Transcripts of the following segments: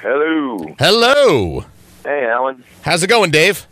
Hello. Hello. Hey, Allan. How's it going, Dave?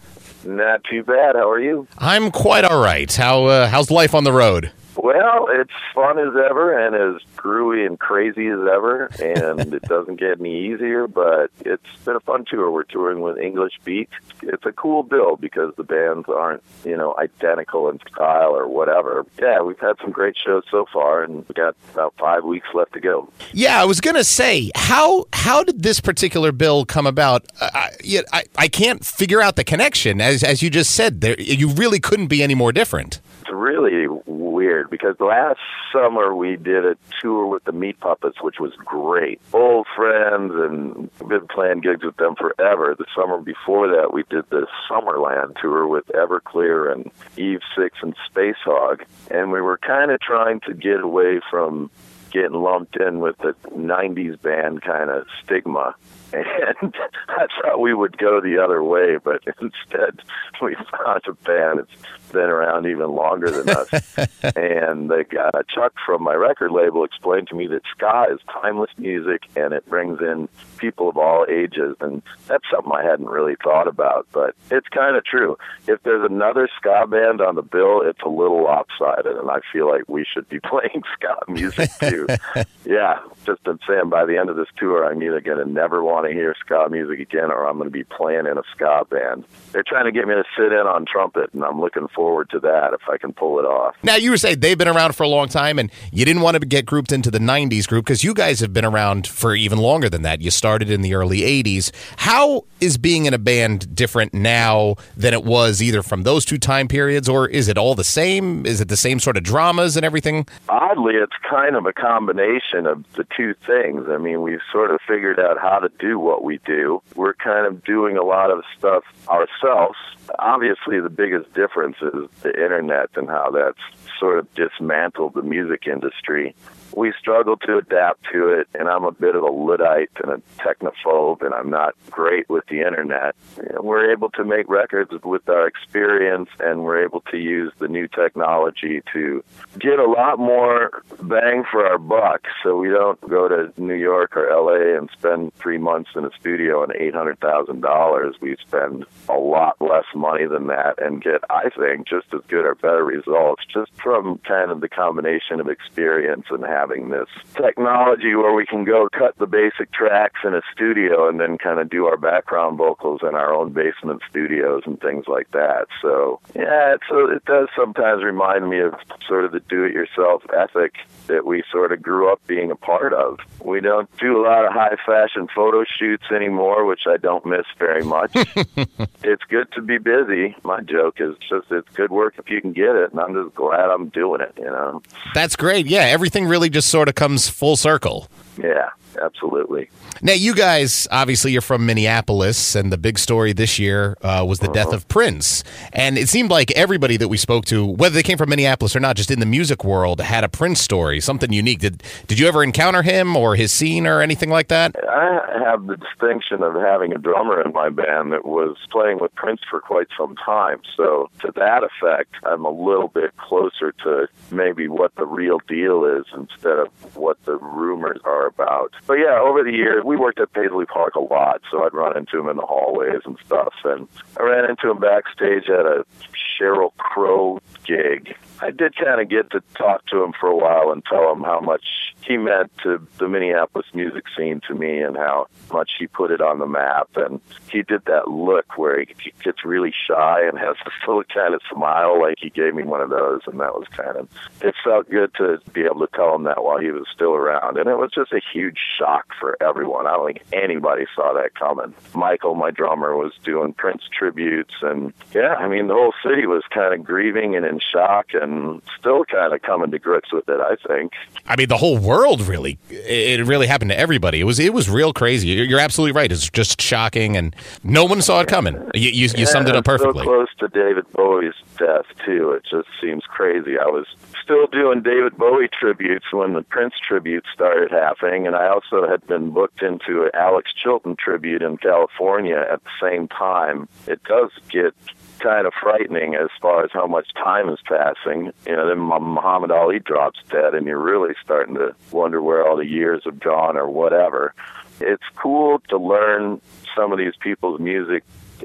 Not too bad. How are you? I'm quite all right. How uh, how's life on the road? Well, it's fun as ever and as groovy and crazy as ever, and it doesn't get any easier, but it's been a fun tour. We're touring with English Beat. It's a cool bill because the bands aren't, you know, identical in style or whatever. Yeah, we've had some great shows so far, and we got about five weeks left to go. Yeah, I was gonna say how how did this particular bill come about? I, I I can't figure out the connection. As as you just said, there you really couldn't be any more different. It's really weird because last summer we did a tour with the Meat Puppets, which was great. Old friends, and been playing gigs with them forever. The summer before that, we did the Summerland tour with Everclear and Eve Six and Spacehog, and we were kind of trying to get away from getting lumped in with the 90s band kind of stigma. And I thought we would go the other way, but instead we found a band that's been around even longer than us. and the guy, Chuck from my record label explained to me that ska is timeless music and it brings in people of all ages. And that's something I hadn't really thought about, but it's kind of true. If there's another ska band on the bill, it's a little lopsided, and I feel like we should be playing ska music too. yeah, just been saying by the end of this tour, I'm either going to never want to hear ska music again or I'm going to be playing in a ska band. They're trying to get me to sit in on trumpet, and I'm looking forward to that if I can pull it off. Now you were saying they've been around for a long time, and you didn't want to get grouped into the '90s group because you guys have been around for even longer than that. You started in the early '80s. How is being in a band different now than it was either from those two time periods, or is it all the same? Is it the same sort of dramas and everything? Oddly, it's kind of a combination of the two things. I mean, we've sort of figured out how to do what we do. We're kind of doing a lot of stuff ourselves. Obviously, the biggest difference is the internet and how that's sort of dismantled the music industry. We struggle to adapt to it, and I'm a bit of a Luddite and a technophobe, and I'm not great with the internet. We're able to make records with our experience, and we're able to use the new technology to get a lot more bang for our buck. So we don't go to New York or LA and spend three months in a studio and eight hundred thousand dollars. We spend a lot less money than that and get, I think, just as good or better results just from kind of the combination of experience and having this technology where we can go cut the basic tracks in a studio and then kind of do our background vocals in our own basement studios and things like that. So yeah, it's, so it does sometimes remind me of sort of the do-it-yourself ethic that we sort of grew up being a part of. We don't do a lot of high fashion photo shoots anymore, which I don't miss very much. it's good to be busy. My joke is just it's good work if you can get it, and I'm just glad I'm doing it, you know. That's great. Yeah, everything really just sort of comes full circle. Yeah, absolutely. Now, you guys, obviously, you're from Minneapolis, and the big story this year uh, was the death of Prince. And it seemed like everybody that we spoke to, whether they came from Minneapolis or not, just in the music world, had a Prince story, something unique. Did Did you ever encounter him or his scene or anything like that? I have the distinction of having a drummer in my band that was playing with Prince for quite some time. So, to that effect, I'm a little bit closer to maybe what the real deal is instead of what rumors are about. But yeah, over the years, we worked at Paisley Park a lot, so I'd run into him in the hallways and stuff. And I ran into him backstage at a Sheryl Crow gig. I did kind of get to talk to him for a while and tell him how much he meant to the Minneapolis music scene to me and how much he put it on the map. And he did that look where he, gets really shy and has this little kind of smile, like he gave me one of those. And that was kind of, it felt good to be able to tell him that while he was still around. And it was just a huge shock for everyone. I don't think anybody saw that coming. Michael, my drummer, was doing Prince tributes. And yeah, I mean, the whole city was kind of grieving and in shock and still kind of coming to grips with it, I think. I mean, the whole world really, it really happened to everybody. It was, it was real crazy. You're you're absolutely right. It's just shocking, and no one saw it coming. You, you, you summed it up perfectly. So close to David Bowie's death too. It just seems crazy. I was still doing David Bowie tributes when the Prince tribute started happening, and I also had been booked into an Alex Chilton tribute in California at the same time. It does get kind of frightening as far as how much time is passing. You know, then Muhammad Ali drops dead, and you're really starting to wonder where all the years have gone or whatever. It's cool to learn some of these people's music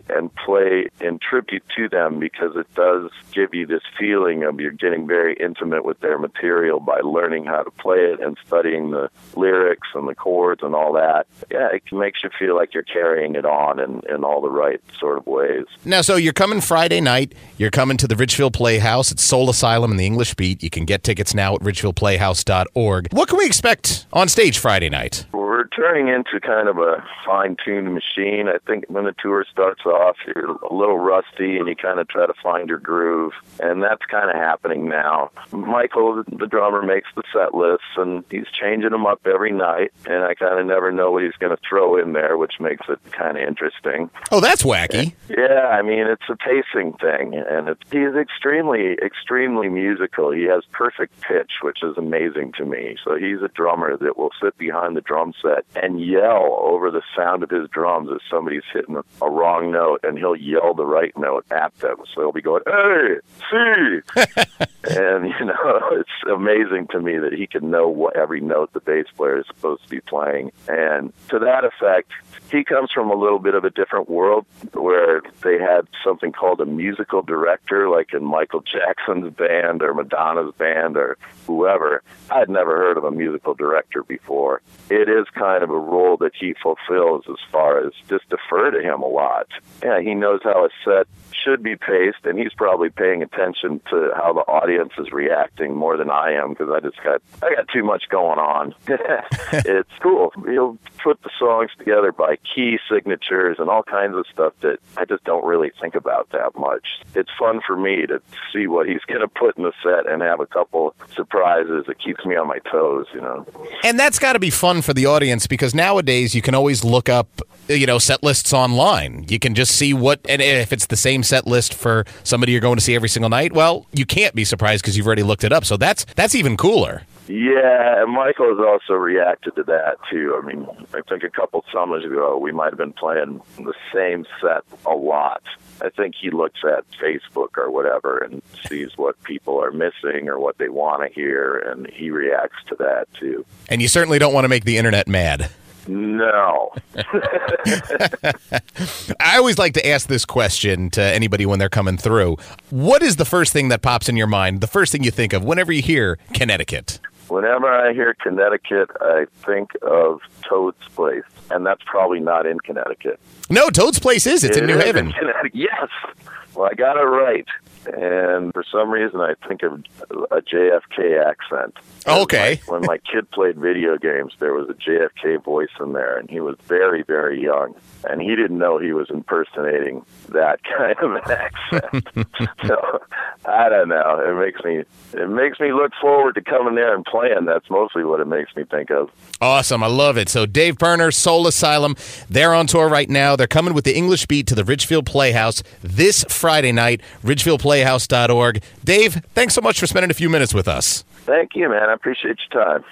and play in tribute to them because it does give you this feeling of you're getting very intimate with their material by learning how to play it and studying the lyrics and the chords and all that. Yeah, it makes you feel like you're carrying it on in, in all the right sort of ways. Now, so you're coming Friday night. You're coming to the Ridgefield Playhouse. It's Soul Asylum in the English Beat. You can get tickets now at ridgefieldplayhouse.org. What can we expect on stage Friday night? we're turning into kind of a fine-tuned machine. I think when the tour starts off, you're a little rusty and you kind of try to find your groove, and that's kind of happening now. Michael, the drummer, makes the set lists, and he's changing them up every night, and I kind of never know what he's going to throw in there, which makes it kind of interesting. Oh, that's wacky. Yeah, I mean, it's a pacing thing, and it's, he's extremely, extremely musical. He has perfect pitch, which is amazing to me. So he's a drummer that will sit behind the drum set set and yell over the sound of his drums if somebody's hitting a wrong note, and he'll yell the right note at them. So he'll be going, "Hey, see," and you know, it's amazing to me that he can know what every note the bass player is supposed to be playing. And to that effect, he comes from a little bit of a different world where they had something called a musical director, like in Michael Jackson's band or Madonna's band or whoever. I'd never heard of a musical director before. It is kind of a role that he fulfills as far as just defer to him a lot. Yeah, he knows how a set should be paced, and he's probably paying attention to how the audience is reacting more than I am because I just got I got too much going on. it's cool. He'll put the songs together by key signatures and all kinds of stuff that I just don't really think about that much. It's fun for me to see what he's going to put in the set and have a couple surprises. It keeps me on my toes, you know. And that's got to be fun for the audience because nowadays you can always look up, you know, set lists online. You can just see what, and if it's the same set list for somebody you're going to see every single night, well, you can't be surprised because you've already looked it up. So that's that's even cooler. Yeah, and Michael has also reacted to that too. I mean, I think a couple summers ago we might have been playing the same set a lot. I think he looks at Facebook or whatever and sees what people are missing or what they want to hear, and he reacts to that too. And you certainly don't want to make the internet mad. No. I always like to ask this question to anybody when they're coming through. What is the first thing that pops in your mind, the first thing you think of whenever you hear Connecticut? Whenever I hear Connecticut, I think of Toad's Place, and that's probably not in Connecticut. No, Toad's Place is. It's it in New Haven. In yes. Well, I got it right and for some reason I think of a JFK accent. Okay. when my kid played video games, there was a JFK voice in there, and he was very, very young, and he didn't know he was impersonating that kind of an accent. so I don't know. It makes me it makes me look forward to coming there and playing. That's mostly what it makes me think of. Awesome, I love it. So Dave Pirner, Soul Asylum, they're on tour right now. They're coming with the English Beat to the Ridgefield Playhouse this Friday night. Ridgefield Playhouse playhouse.org. Dave, thanks so much for spending a few minutes with us. Thank you, man. I appreciate your time.